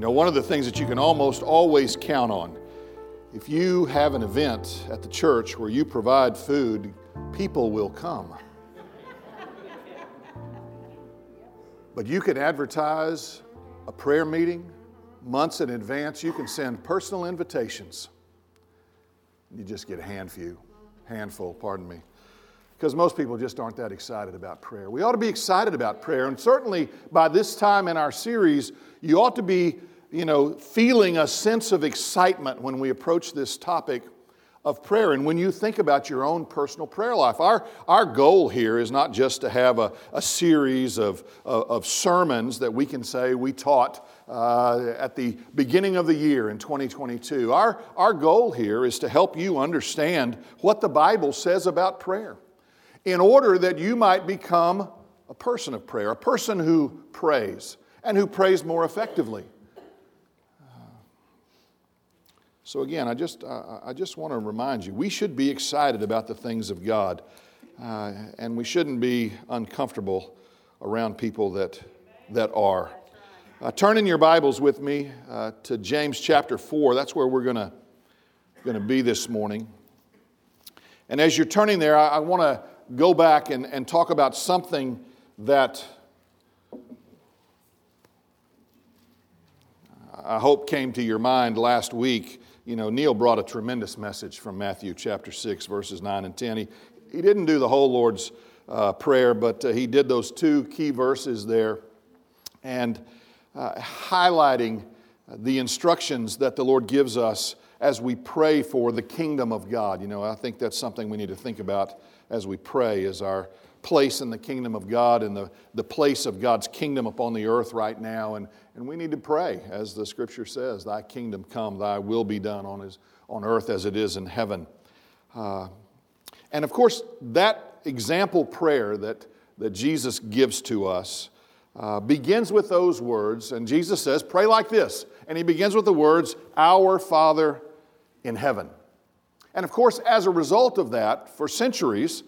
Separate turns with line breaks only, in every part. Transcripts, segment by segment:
You know, one of the things that you can almost always count on, if you have an event at the church where you provide food, people will come. But you can advertise a prayer meeting months in advance. You can send personal invitations. You just get a handful, handful, pardon me. Because most people just aren't that excited about prayer. We ought to be excited about prayer, and certainly by this time in our series, you ought to be, you know, feeling a sense of excitement when we approach this topic of prayer. And when you think about your own personal prayer life, our, our goal here is not just to have a, a series of, of, of sermons that we can say we taught uh, at the beginning of the year in 2022. Our, our goal here is to help you understand what the Bible says about prayer in order that you might become a person of prayer, a person who prays and who prays more effectively. So, again, I just, uh, I just want to remind you we should be excited about the things of God, uh, and we shouldn't be uncomfortable around people that, that are. Uh, turn in your Bibles with me uh, to James chapter 4. That's where we're going to be this morning. And as you're turning there, I, I want to go back and, and talk about something that I hope came to your mind last week you know, Neil brought a tremendous message from Matthew chapter 6, verses 9 and 10. He, he didn't do the whole Lord's uh, Prayer, but uh, he did those two key verses there and uh, highlighting the instructions that the Lord gives us as we pray for the kingdom of God. You know, I think that's something we need to think about as we pray, is our place in the kingdom of God and the, the place of God's kingdom upon the earth right now. And, and we need to pray, as the scripture says, Thy kingdom come, Thy will be done on, his, on earth as it is in heaven. Uh, and of course, that example prayer that, that Jesus gives to us uh, begins with those words. And Jesus says, Pray like this. And he begins with the words, Our Father in heaven. And of course, as a result of that, for centuries,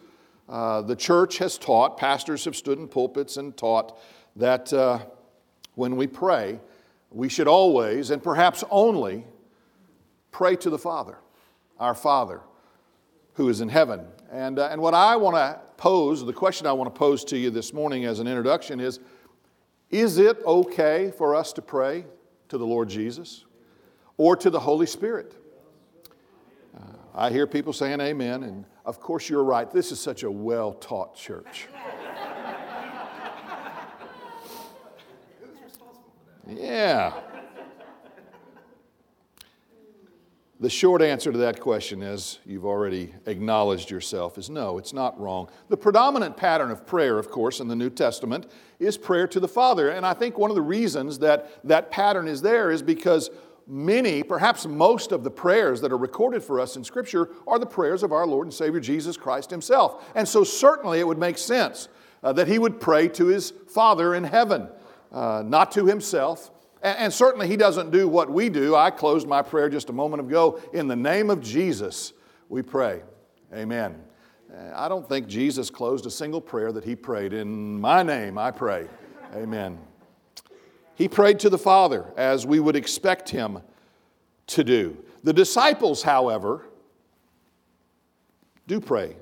uh, the church has taught, pastors have stood in pulpits and taught that uh, when we pray, we should always, and perhaps only, pray to the Father, our Father who is in heaven. And, uh, and what I want to pose, the question I want to pose to you this morning as an introduction is Is it okay for us to pray to the Lord Jesus or to the Holy Spirit? Uh, I hear people saying amen, and of course, you're right. This is such a well taught church. Yeah. The short answer to that question, as you've already acknowledged yourself, is no, it's not wrong. The predominant pattern of prayer, of course, in the New Testament is prayer to the Father. And I think one of the reasons that that pattern is there is because many, perhaps most of the prayers that are recorded for us in Scripture are the prayers of our Lord and Savior Jesus Christ Himself. And so, certainly, it would make sense uh, that He would pray to His Father in heaven, uh, not to Himself. And, and certainly, He doesn't do what we do. I closed my prayer just a moment ago. In the name of Jesus, we pray. Amen. I don't think Jesus closed a single prayer that He prayed. In my name, I pray. Amen. He prayed to the Father as we would expect him to do. The disciples, however, do pray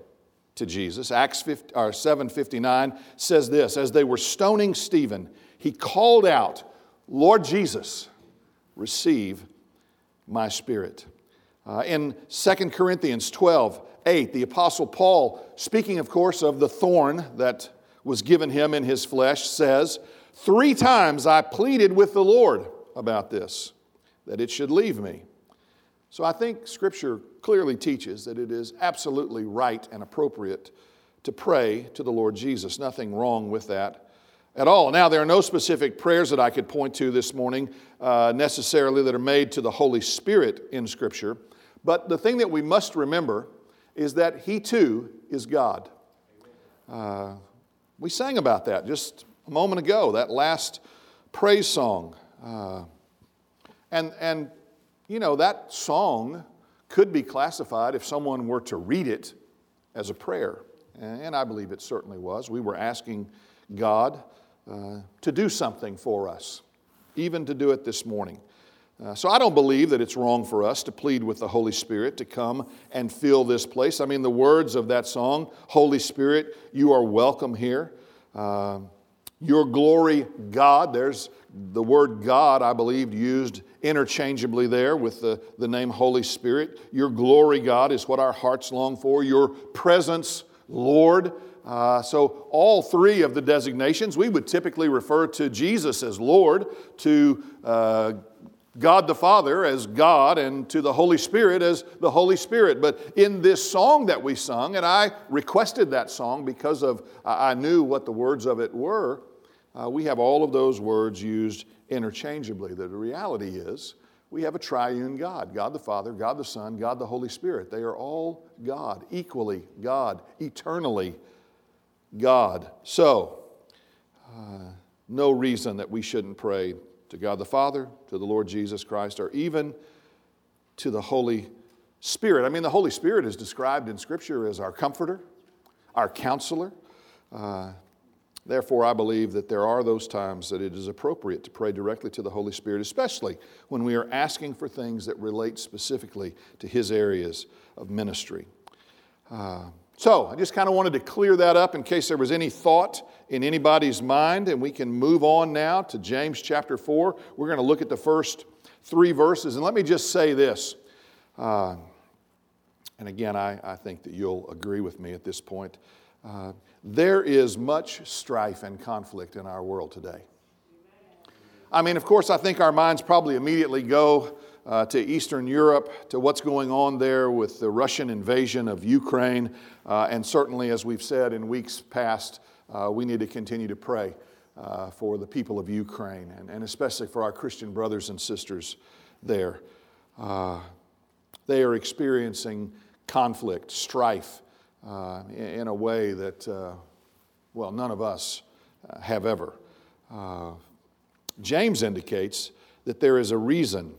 to Jesus. Acts 7:59 says this, as they were stoning Stephen, he called out, "Lord Jesus, receive my spirit." Uh, in 2 Corinthians 12, 8, the Apostle Paul, speaking, of course, of the thorn that was given him in his flesh, says, Three times I pleaded with the Lord about this, that it should leave me. So I think Scripture clearly teaches that it is absolutely right and appropriate to pray to the Lord Jesus. Nothing wrong with that at all. Now, there are no specific prayers that I could point to this morning uh, necessarily that are made to the Holy Spirit in Scripture. But the thing that we must remember is that He too is God. Uh, we sang about that just a moment ago, that last praise song. Uh, and, and, you know, that song could be classified if someone were to read it as a prayer. And I believe it certainly was. We were asking God uh, to do something for us even to do it this morning. Uh, so I don't believe that it's wrong for us to plead with the Holy Spirit to come and fill this place. I mean, the words of that song, Holy Spirit, you are welcome here. Uh, your glory, God, there's the word God, I believe, used interchangeably there with the, the name Holy Spirit. Your glory, God, is what our hearts long for. Your presence, Lord. Uh, so, all three of the designations, we would typically refer to Jesus as Lord, to uh, God the Father as God and to the Holy Spirit as the Holy Spirit. But in this song that we sung, and I requested that song because of I knew what the words of it were, uh, we have all of those words used interchangeably. The reality is we have a triune God God the Father, God the Son, God the Holy Spirit. They are all God, equally God, eternally God. So, uh, no reason that we shouldn't pray to God the Father, to the Lord Jesus Christ, or even to the Holy Spirit. I mean, the Holy Spirit is described in Scripture as our comforter, our counselor. Uh, therefore, I believe that there are those times that it is appropriate to pray directly to the Holy Spirit, especially when we are asking for things that relate specifically to His areas of ministry. Uh, so I just kind of wanted to clear that up in case there was any thought in anybody's mind, and we can move on now to James chapter 4. We're going to look at the first three verses. And let me just say this. Uh, and again, I, I, think that you'll agree with me at this point. Uh, there is much strife and conflict in our world today. I mean, of course, I think our minds probably immediately go uh, to Eastern Europe, to what's going on there with the Russian invasion of Ukraine. Uh, and certainly, as we've said in weeks past, uh, we need to continue to pray uh, for the people of Ukraine and, and, especially for our Christian brothers and sisters there. Uh, they are experiencing conflict, strife uh, in, in, a way that, well, none of us have ever. James indicates that there is a reason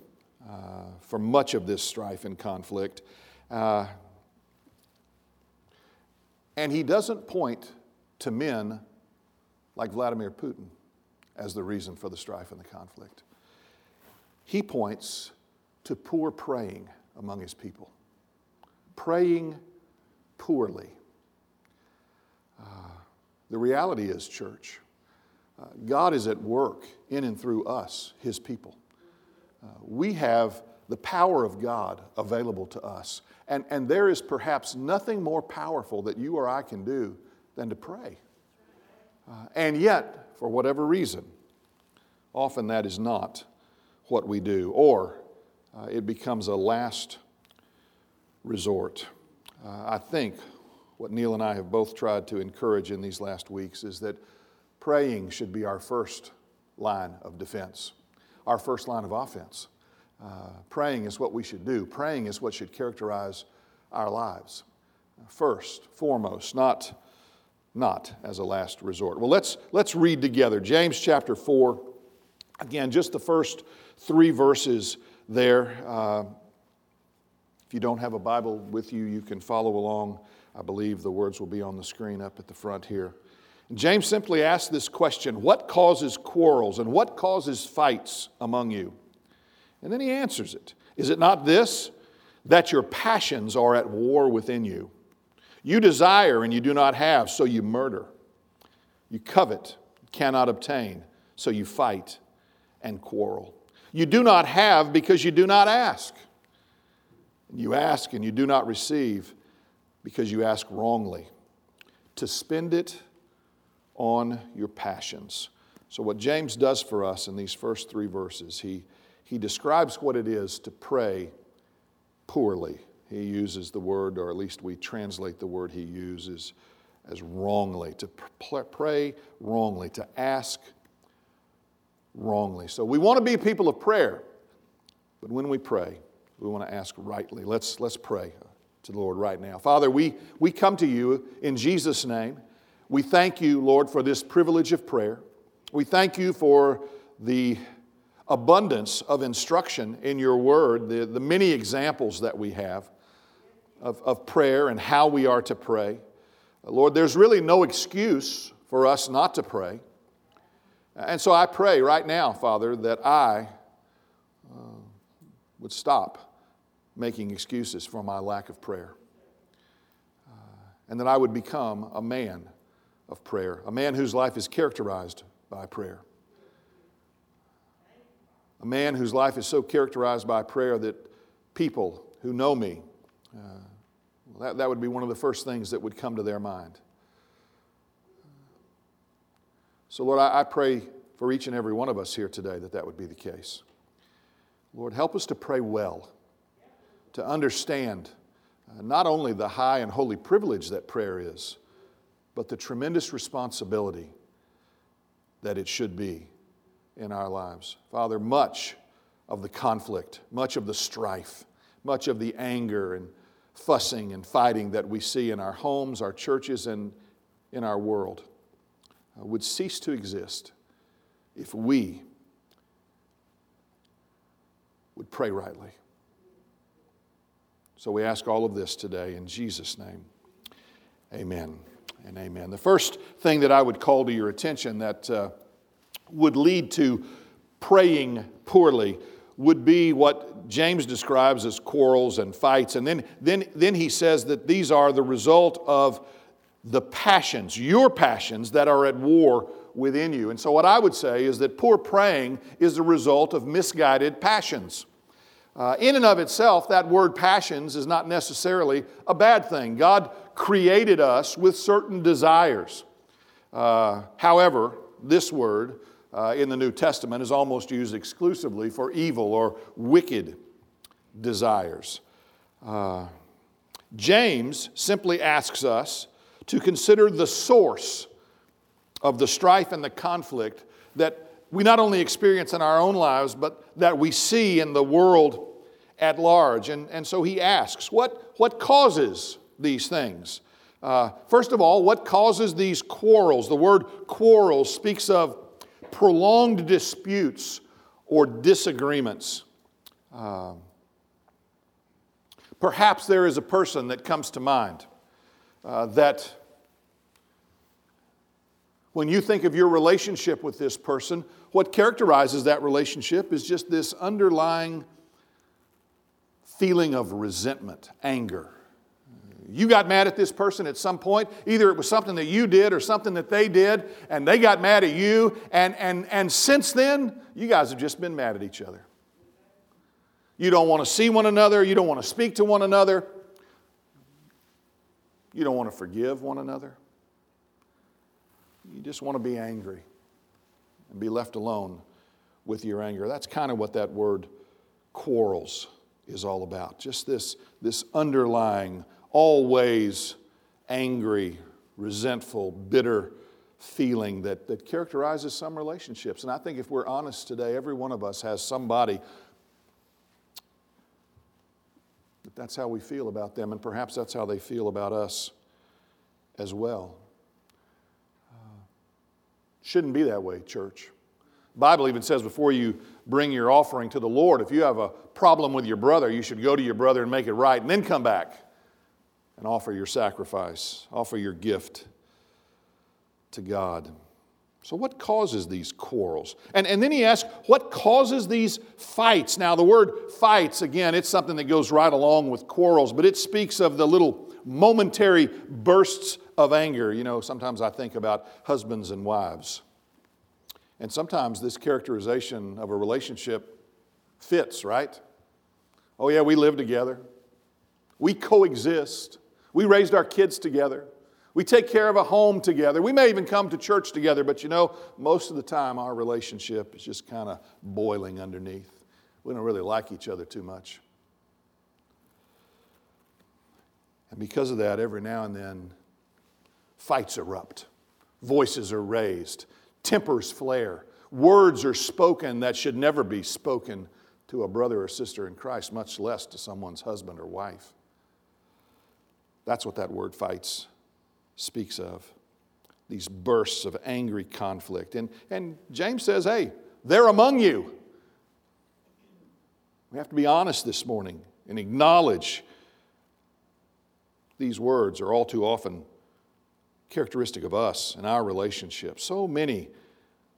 uh, for much of this strife and conflict. Uh, and he doesn't point to men like Vladimir Putin as the reason for the strife and the conflict. He points to poor praying among his people, praying poorly. Uh, the reality is, church, uh, God is at work in and through us, his people. Uh, we have the power of God available to us. And, and there is perhaps nothing more powerful that you or I can do than to pray. Uh, and yet, for whatever reason, often that is not what we do, or uh, it becomes a last resort. Uh, I think what Neil and I have both tried to encourage in these last weeks is that praying should be our first line of defense our first line of offense. Uh, praying is what we should do, praying is what should characterize our lives. First, foremost, not, not as a last resort. Well, let's, let's read together. James chapter 4. Again, just the first three verses there. Uh, if you don't have a Bible with you, you can follow along. I believe the words will be on the screen up at the front here. James simply asks this question What causes quarrels and what causes fights among you? And then he answers it Is it not this, that your passions are at war within you? You desire and you do not have, so you murder. You covet, cannot obtain, so you fight and quarrel. You do not have because you do not ask. You ask and you do not receive because you ask wrongly, to spend it on your passions. So, what James does for us in these first three verses, he, he describes what it is to pray poorly. He uses the word, or at least we translate the word he uses as wrongly, to pray wrongly, to ask wrongly. So, we want to be people of prayer, but when we pray, we want to ask rightly. Let's, let's pray to the Lord right now. Father, we, we come to you in Jesus' name. We thank you, Lord, for this privilege of prayer. We thank you for the abundance of instruction in your word, the, the many examples that we have of, of prayer and how we are to pray. Lord, there's really no excuse for us not to pray. And so I pray right now, Father, that I uh, would stop making excuses for my lack of prayer. Uh, and that I would become a man of prayer, a man whose life is characterized by prayer. A man whose life is so characterized by prayer that people who know me, uh, that, that would be one of the first things that would come to their mind. So, Lord, I, I pray for each and every one of us here today that that would be the case. Lord, help us to pray well, to understand uh, not only the high and holy privilege that prayer is, but the tremendous responsibility that it should be in our lives. Father, much of the conflict, much of the strife, much of the anger and fussing and fighting that we see in our homes, our churches, and in our world uh, would cease to exist if we would pray rightly. So we ask all of this today in Jesus' name. Amen and amen. The first thing that I would call to your attention that uh, would lead to praying poorly would be what James describes as quarrels and fights. And then, then, then he says that these are the result of the passions, your passions, that are at war within you. And so, what I would say is that poor praying is the result of misguided passions. Uh, in and of itself, that word passions is not necessarily a bad thing. God created us with certain desires. Uh, however, this word uh, in the New Testament is almost used exclusively for evil or wicked desires. Uh, James simply asks us to consider the source of the strife and the conflict that we not only experience in our own lives, but that we see in the world at large. And, and so he asks, what, what causes these things? Uh, first of all, what causes these quarrels? The word quarrels speaks of prolonged disputes or disagreements. Uh, perhaps there is a person that comes to mind uh, that when you think of your relationship with this person, what characterizes that relationship is just this underlying feeling of resentment, anger. You got mad at this person at some point. Either it was something that you did or something that they did, and they got mad at you. And, and, and since then, you guys have just been mad at each other. You don't want to see one another. You don't want to speak to one another. You don't want to forgive one another. You just want to be angry and be left alone with your anger. That's kind of what that word quarrels is all about. Just this, this underlying, always angry, resentful, bitter feeling that, that characterizes some relationships. And I think if we're honest today, every one of us has somebody that that's how we feel about them, and perhaps that's how they feel about us as well. Shouldn't be that way, church. The Bible even says before you bring your offering to the Lord, if you have a problem with your brother, you should go to your brother and make it right and then come back and offer your sacrifice, offer your gift to God. So, what causes these quarrels? And, and then he asks, what causes these fights? Now, the word fights, again, it's something that goes right along with quarrels, but it speaks of the little momentary bursts of anger. You know, sometimes I think about husbands and wives. And sometimes this characterization of a relationship fits, right? Oh, yeah, we live together. We coexist. We raised our kids together. We take care of a home together. We may even come to church together, but you know, most of the time our relationship is just kind of boiling underneath. We don't really like each other too much. And because of that, every now and then, fights erupt, voices are raised, tempers flare, words are spoken that should never be spoken to a brother or sister in Christ, much less to someone's husband or wife. That's what that word fights speaks of these bursts of angry conflict. And, and James says, hey, they're among you. We have to be honest this morning and acknowledge these words are all too often characteristic of us and our relationships. So many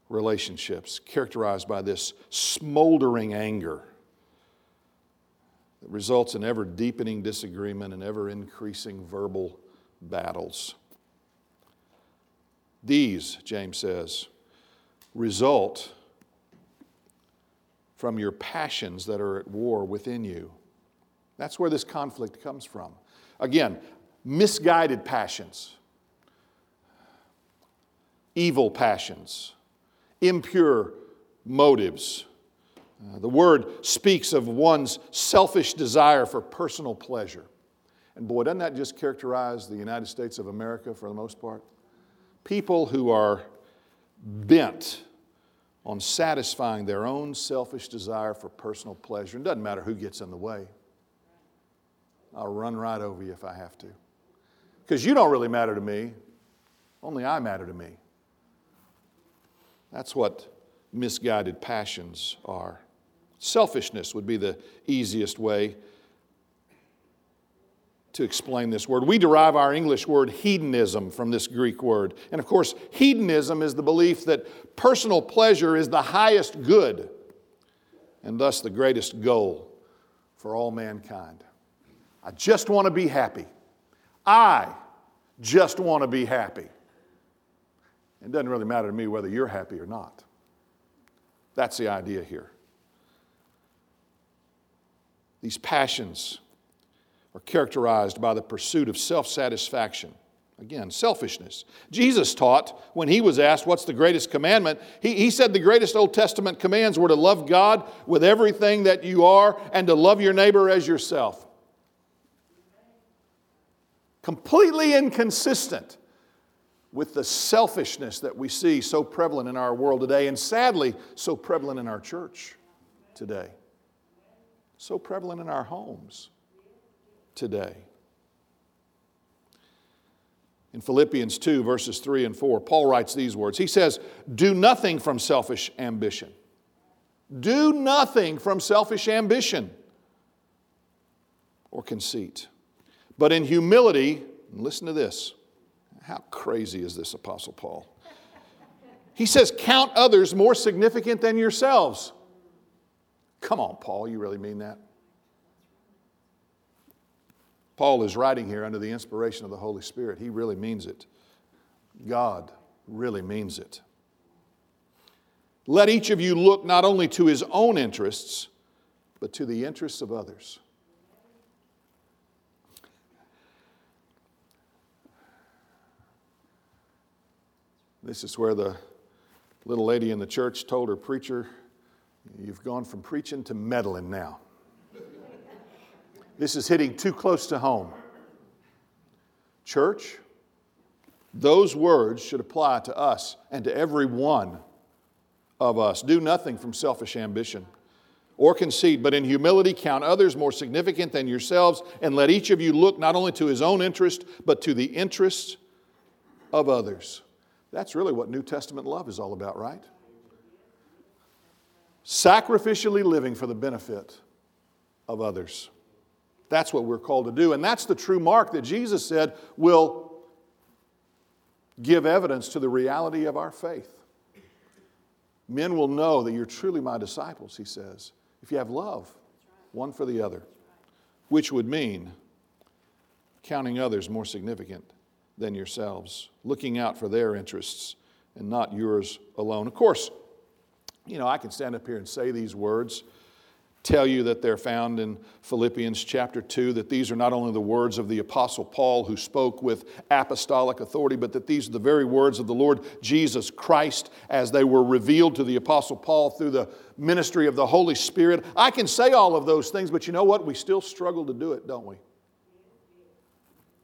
relationships characterized by this smoldering anger that results in ever deepening disagreement and ever increasing verbal battles. These, James says, result from your passions that are at war within you. That's where this conflict comes from. Again, misguided passions, evil passions, impure motives. Uh, the word speaks of one's selfish desire for personal pleasure. And boy, doesn't that just characterize the United States of America for the most part? People who are bent on satisfying their own selfish desire for personal pleasure. It doesn't matter who gets in the way. I'll run right over you if I have to. Because you don't really matter to me, only I matter to me. That's what misguided passions are. Selfishness would be the easiest way to explain this word. We derive our English word hedonism from this Greek word. And of course, hedonism is the belief that personal pleasure is the highest good and thus the greatest goal for all mankind. I just want to be happy. I just want to be happy. It doesn't really matter to me whether you're happy or not. That's the idea here. These passions are characterized by the pursuit of self satisfaction. Again, selfishness. Jesus taught when he was asked, What's the greatest commandment? He, he said the greatest Old Testament commands were to love God with everything that you are and to love your neighbor as yourself. Completely inconsistent with the selfishness that we see so prevalent in our world today, and sadly, so prevalent in our church today, so prevalent in our homes today. In Philippians 2, verses 3 and 4, Paul writes these words. He says, Do nothing from selfish ambition. Do nothing from selfish ambition or conceit, but in humility, listen to this. How crazy is this, Apostle Paul? He says, Count others more significant than yourselves. Come on, Paul, you really mean that? Paul is writing here under the inspiration of the Holy Spirit. He really means it. God really means it. Let each of you look not only to his own interests, but to the interests of others. This is where the little lady in the church told her preacher, You've gone from preaching to meddling now. This is hitting too close to home. Church, those words should apply to us and to every one of us. Do nothing from selfish ambition or conceit, but in humility count others more significant than yourselves, and let each of you look not only to his own interest, but to the interests of others. That's really what New Testament love is all about, right? Sacrificially living for the benefit of others. That's what we're called to do. And that's the true mark that Jesus said will give evidence to the reality of our faith. Men will know that you're truly my disciples, he says, if you have love one for the other, which would mean counting others more significant than yourselves, looking out for their interests and not yours alone. Of course, you know, I can stand up here and say these words tell you that they're found in Philippians chapter 2, that these are not only the words of the Apostle Paul who spoke with apostolic authority, but that these are the very words of the Lord Jesus Christ as they were revealed to the Apostle Paul through the ministry of the Holy Spirit. I can say all of those things, but you know what? We still struggle to do it, don't we?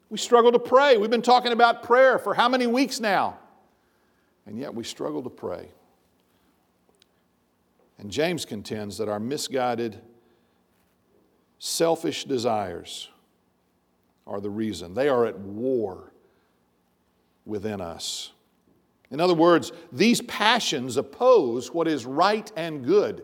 We struggle to pray. We've been talking about prayer for how many weeks now? And yet we struggle to pray. And James contends that our misguided, selfish desires are the reason. They are at war within us. In other words, these passions oppose what is right and good.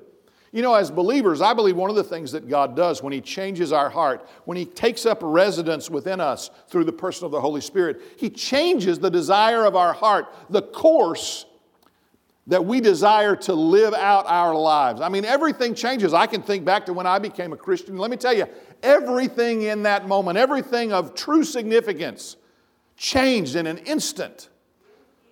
You know, as believers, I believe one of the things that God does when He changes our heart, when He takes up residence within us through the person of the Holy Spirit, He changes the desire of our heart, the course that we desire to live out our lives. I mean, everything changes. I can think back to when I became a Christian. Let me tell you, everything in that moment, everything of true significance, changed in an instant.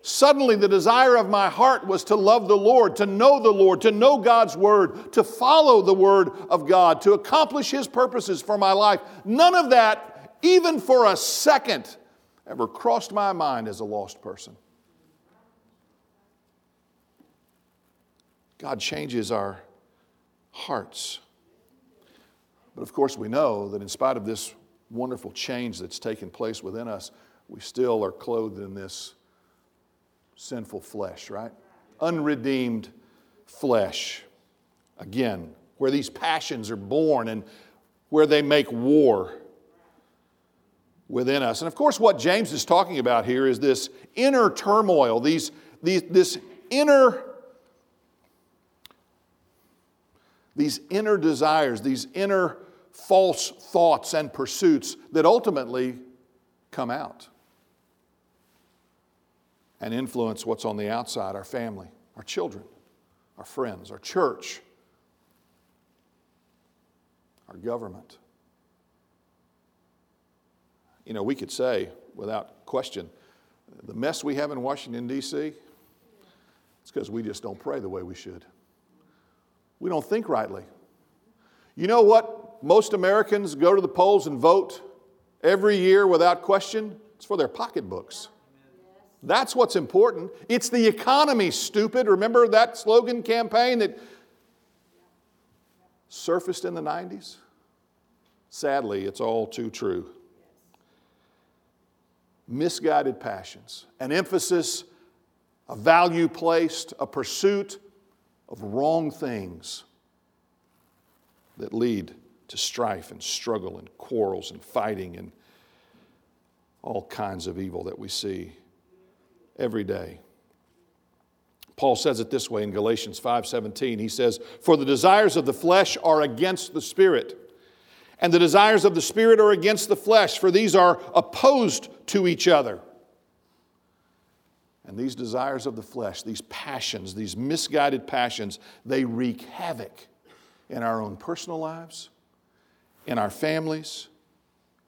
Suddenly, the desire of my heart was to love the Lord, to know the Lord, to know God's Word, to follow the Word of God, to accomplish His purposes for my life. None of that, even for a second, ever crossed my mind as a lost person. God changes our hearts. But of course, we know that in spite of this wonderful change that's taken place within us, we still are clothed in this sinful flesh, right? Unredeemed flesh. Again, where these passions are born and where they make war within us. And of course, what James is talking about here is this inner turmoil, these, these, this inner, these inner desires, these inner false thoughts and pursuits that ultimately come out and influence what's on the outside our family, our children, our friends, our church, our government. You know, we could say without question, the mess we have in Washington, D.C., it's because we just don't pray the way we should. We don't think rightly. You know what? Most Americans go to the polls and vote every year without question. It's for their pocketbooks. That's what's important. It's the economy, stupid. Remember that slogan campaign that surfaced in the 90s? Sadly, it's all too true. Misguided passions, an emphasis, a value placed, a pursuit of wrong things that lead to strife and struggle and quarrels and fighting and all kinds of evil that we see every day. Paul says it this way in Galatians 5:17. He says, "For the desires of the flesh are against the spirit, and the desires of the spirit are against the flesh, for these are opposed to each other." And these desires of the flesh, these passions, these misguided passions, they wreak havoc in our own personal lives, in our families,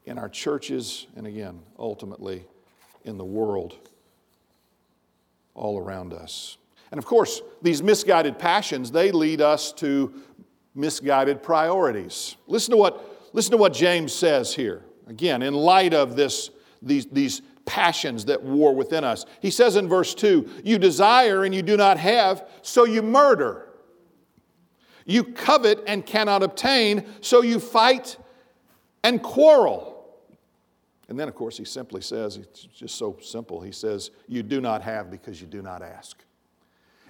in our churches, and again, ultimately, in the world all around us. And of course, these misguided passions, they lead us to misguided priorities. Listen to what, listen to what James says here. Again, in light of this, these, these passions that war within us. He says in verse 2 You desire and you do not have, so you murder. You covet and cannot obtain, so you fight and quarrel. And then, of course, he simply says, it's just so simple. He says, You do not have because you do not ask.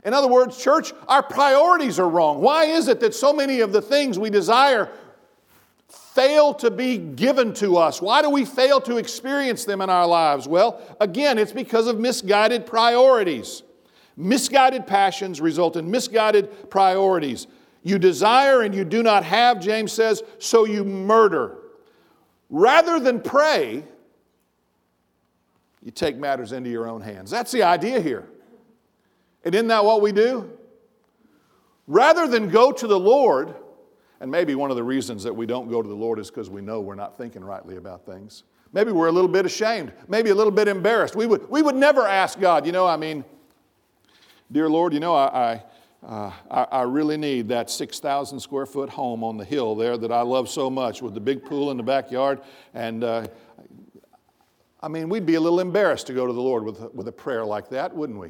In other words, church, our priorities are wrong. Why is it that so many of the things we desire fail to be given to us? Why do we fail to experience them in our lives? Well, again, it's because of misguided priorities. Misguided passions result in misguided priorities. You desire and you do not have, James says, so you murder. Rather than pray, you take matters into your own hands. That's the idea here. And isn't that what we do? Rather than go to the Lord, and maybe one of the reasons that we don't go to the Lord is because we know we're not thinking rightly about things. Maybe we're a little bit ashamed, maybe a little bit embarrassed. We would, we would never ask God, you know, I mean, dear Lord, you know, I, I uh, I, I, really need that 6,000 square foot home on the hill there that I love so much with the big pool in the backyard. And uh, I mean, we'd be a little embarrassed to go to the Lord with, with a prayer like that, wouldn't we?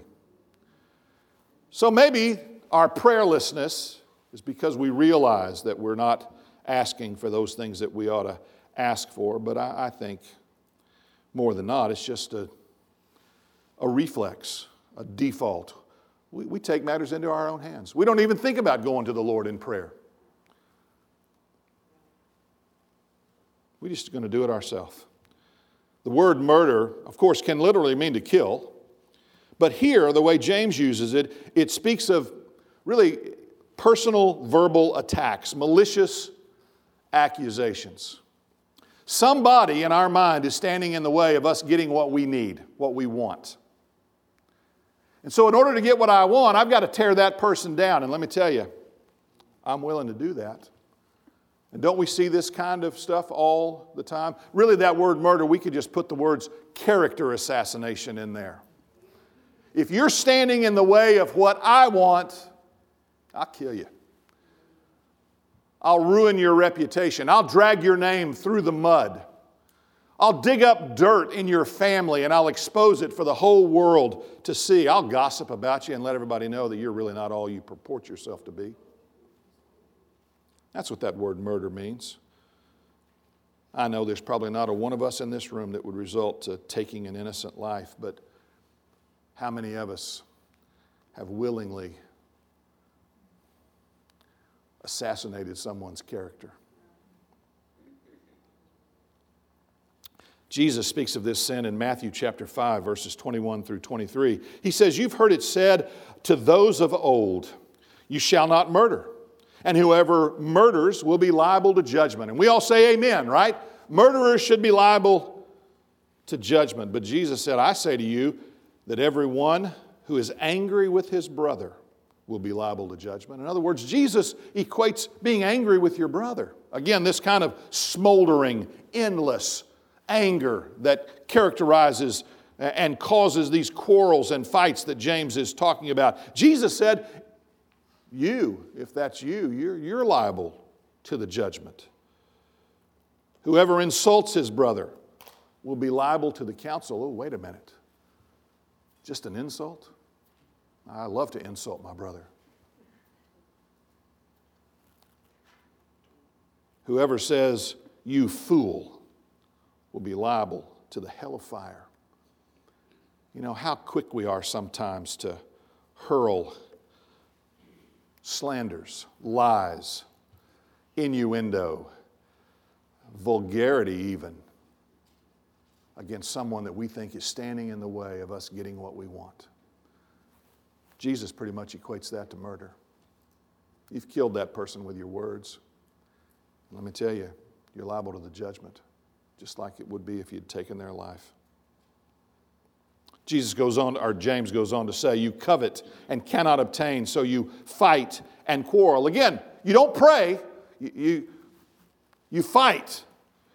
So maybe our prayerlessness is because we realize that we're not asking for those things that we ought to ask for, but I, I think more than not, it's just a, a reflex, a default we, we take matters into our own hands. We don't even think about going to the Lord in prayer. We're just going to do it ourselves. The word murder, of course, can literally mean to kill. But here, the way James uses it, it speaks of really personal verbal attacks, malicious accusations. Somebody in our mind is standing in the way of us getting what we need, what we want. And so, in order to get what I want, I've got to tear that person down. And let me tell you, I'm willing to do that. And don't we see this kind of stuff all the time? Really, that word murder, we could just put the words character assassination in there. If you're standing in the way of what I want, I'll kill you. I'll ruin your reputation. I'll drag your name through the mud. I'll dig up dirt in your family and I'll expose it for the whole world to see. I'll gossip about you and let everybody know that you're really not all you purport yourself to be. That's what that word murder means. I know there's probably not a one of us in this room that would result to taking an innocent life, but how many of us have willingly assassinated someone's character? Jesus speaks of this sin in Matthew chapter 5, verses 21 through 23. He says, You've heard it said to those of old, You shall not murder, and whoever murders will be liable to judgment. And we all say amen, right? Murderers should be liable to judgment. But Jesus said, I say to you that everyone who is angry with his brother will be liable to judgment. In other words, Jesus equates being angry with your brother. Again, this kind of smoldering, endless anger that characterizes and causes these quarrels and fights that James is talking about. Jesus said, You, if that's you, you're, you're liable to the judgment. Whoever insults his brother will be liable to the council. Oh, wait a minute. Just an insult? I love to insult my brother. Whoever says, You fool, will be liable to the hell of fire. You know how quick we are sometimes to hurl slanders, lies, innuendo, vulgarity, even against someone that we think is standing in the way of us getting what we want. Jesus pretty much equates that to murder. You've killed that person with your words. Let me tell you, you're liable to the judgment, just like it would be if you'd taken their life. Jesus goes on, or James goes on to say, You covet and cannot obtain, so you fight and quarrel. Again, you don't pray, you, you, you fight,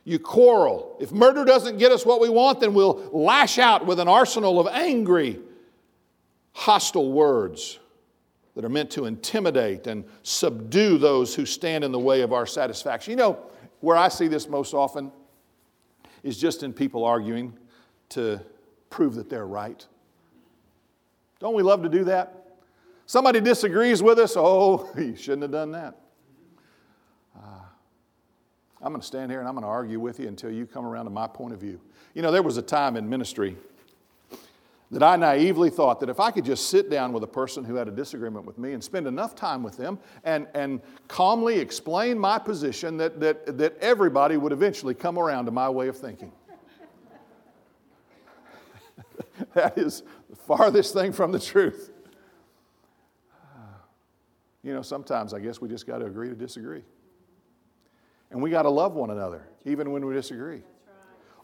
you quarrel. If murder doesn't get us what we want, then we'll lash out with an arsenal of angry, hostile words that are meant to intimidate and subdue those who stand in the way of our satisfaction. You know, where I see this most often is just in people arguing to prove that they're right. Don't we love to do that? Somebody disagrees with us, oh, you shouldn't have done that. Uh, I'm going to stand here and I'm going to argue with you until you come around to my point of view. You know, there was a time in ministry that I naively thought that if I could just sit down with a person who had a disagreement with me and spend enough time with them and, and calmly explain my position, that, that, that everybody would eventually come around to my way of thinking. that is the farthest thing from the truth. You know, sometimes I guess we just got to agree to disagree. And we got to love one another, even when we disagree.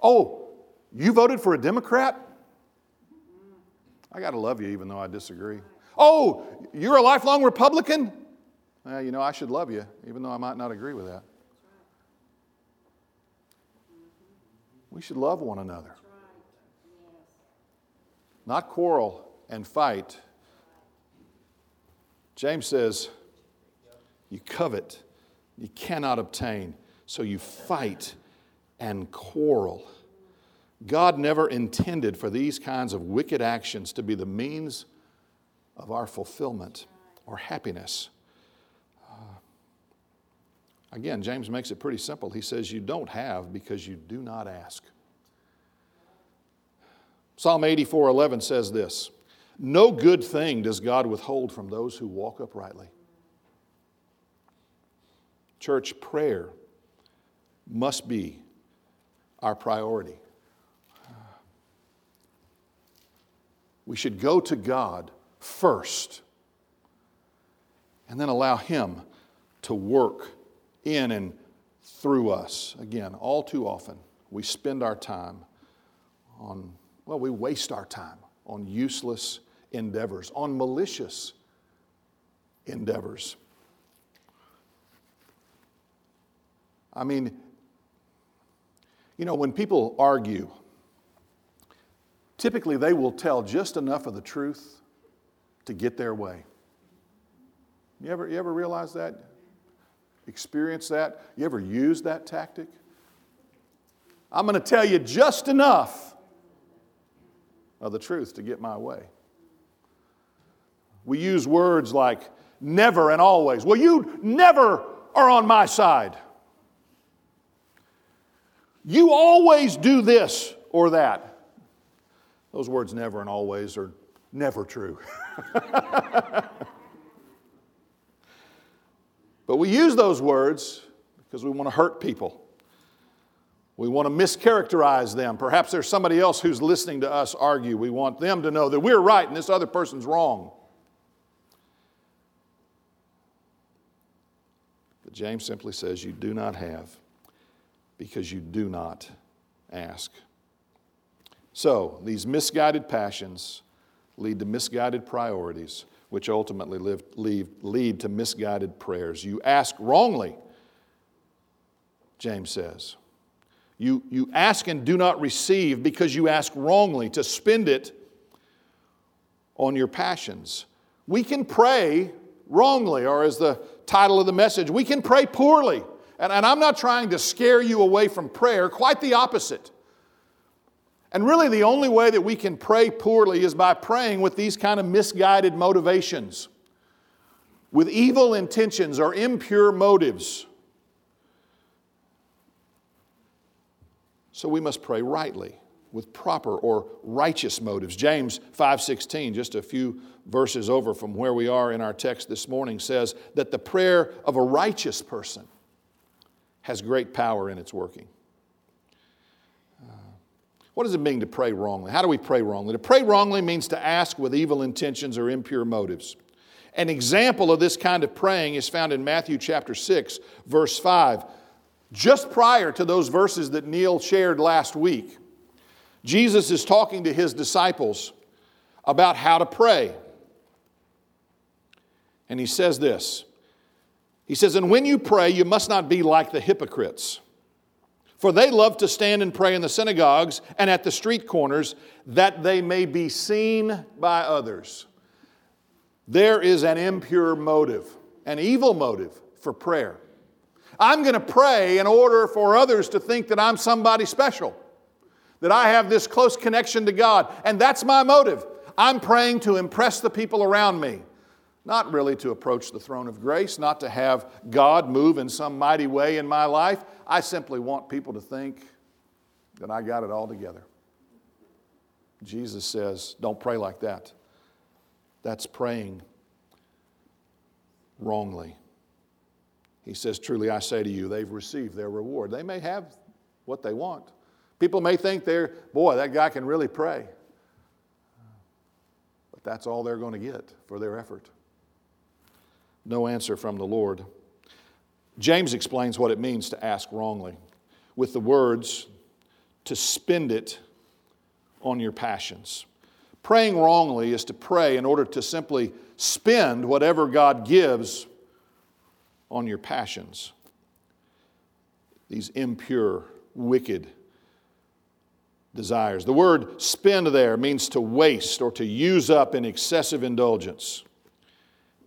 Oh, you voted for a Democrat? I got to love you even though I disagree. Oh, you're a lifelong Republican? Well, you know, I should love you even though I might not agree with that. We should love one another. Not quarrel and fight. James says, You covet, you cannot obtain, so you fight and quarrel. God never intended for these kinds of wicked actions to be the means of our fulfillment or happiness. Uh, again, James makes it pretty simple. He says, You don't have because you do not ask. Psalm 84 11 says this No good thing does God withhold from those who walk uprightly. Church prayer must be our priority. We should go to God first and then allow Him to work in and through us. Again, all too often, we spend our time on, well, we waste our time on useless, endeavors, on malicious endeavors. I mean, you know, when people argue, typically they will tell just enough of the truth to get their way. You ever, you ever realize that? Experience that? You ever use that tactic? I'm going to tell you just enough of the truth to get my way. We use words like never and always. Well, you never are on my side. You always do this or that. Those words never and always are never true. but we use those words because we want to hurt people. We want to mischaracterize them. Perhaps there's somebody else who's listening to us argue. We want them to know that we're right and this other person's wrong. But James simply says, You do not have because you do not ask. So, these misguided passions lead to misguided priorities, which ultimately live, lead, lead to misguided prayers. You ask wrongly, James says. You, you ask and do not receive because you ask wrongly to spend it on your passions. We can pray wrongly, or as the title of the message, we can pray poorly. And, and I'm not trying to scare you away from prayer, quite the opposite. And really, the only way that we can pray poorly is by praying with these kind of misguided motivations, with evil intentions or impure motives. So we must pray rightly with proper or righteous motives. James 5:16, just a few verses over from where we are in our text this morning says that the prayer of a righteous person has great power in its working. What does it mean to pray wrongly? How do we pray wrongly? To pray wrongly means to ask with evil intentions or impure motives. An example of this kind of praying is found in Matthew chapter 6, verse 5. Just prior to those verses that Neil shared last week, Jesus is talking to his disciples about how to pray. And he says this he says, And when you pray, you must not be like the hypocrites. For they love to stand and pray in the synagogues and at the street corners that they may be seen by others. There is an impure motive, an evil motive for prayer. I'm going to pray in order for others to think that I'm somebody special, that I have this close connection to God, and that's my motive. I'm praying to impress the people around me not really to approach the throne of grace, not to have God move in some mighty way in my life. I simply want people to think that I got it all together. Jesus says, don't pray like that. That's praying wrongly. He says, Truly I say to you, they've received their reward. They may have what they want. People may think they're, boy, that guy can really pray. But that's all they're going to get for their effort no answer from the Lord. James explains what it means to ask wrongly with the words, to spend it on your passions. Praying wrongly is to pray in order to simply spend whatever God gives on your passions. These impure, wicked desires. The word spend there means to waste or to use up in excessive indulgence.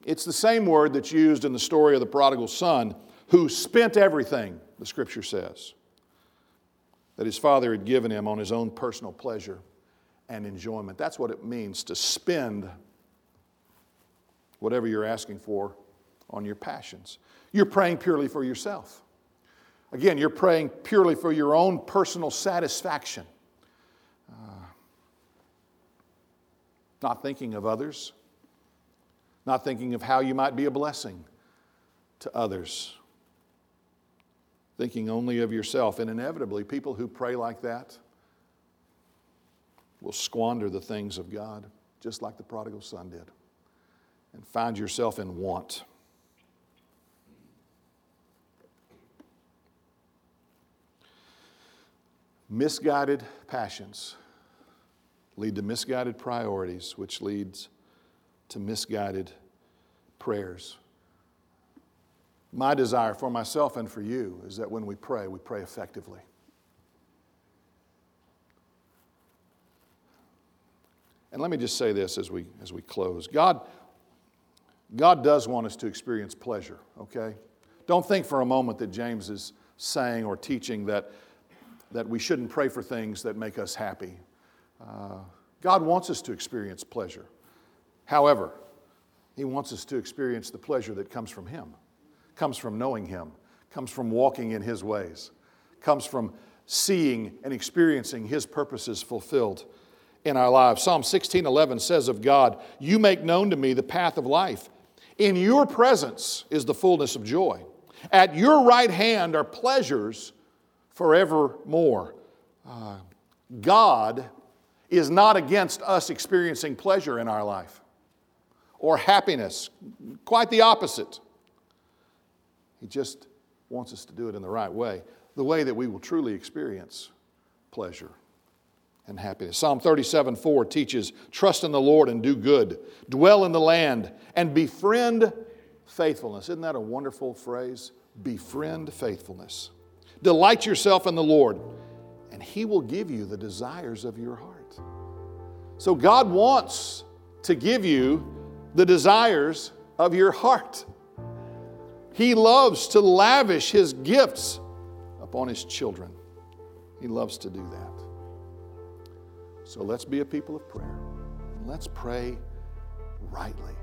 It's the same word that's used in the story of the prodigal son who spent everything, the scripture says, that his father had given him on his own personal pleasure and enjoyment. That's what it means to spend whatever you're asking for on your passions. You're praying purely for yourself. Again, you're praying purely for your own personal satisfaction, uh, not thinking of others not thinking of how you might be a blessing to others, thinking only of yourself. And inevitably, people who pray like that will squander the things of God, just like the prodigal son did, and find yourself in want. Misguided passions lead to misguided priorities, which leads to misguided prayers. My desire for myself and for you is that when we pray, we pray effectively. And let me just say this as we, as we close God, God does want us to experience pleasure, okay? Don't think for a moment that James is saying or teaching that, that we shouldn't pray for things that make us happy. Uh, God wants us to experience pleasure. However, He wants us to experience the pleasure that comes from Him, comes from knowing Him, comes from walking in His ways, comes from seeing and experiencing His purposes fulfilled in our lives. Psalm 16:11 says of God, "You make known to me the path of life. In your presence is the fullness of joy. At your right hand are pleasures forevermore." Uh, God is not against us experiencing pleasure in our life or happiness. Quite the opposite. He just wants us to do it in the right way, the way that we will truly experience pleasure and happiness. Psalm 37 4 teaches trust in the Lord and do good, dwell in the land and befriend faithfulness. Isn't that a wonderful phrase? Befriend faithfulness. Delight yourself in the Lord, and He will give you the desires of your heart. So God wants to give you the desires of your heart. He loves to lavish His gifts upon His children. He loves to do that. So let's be a people of prayer. Let's pray rightly.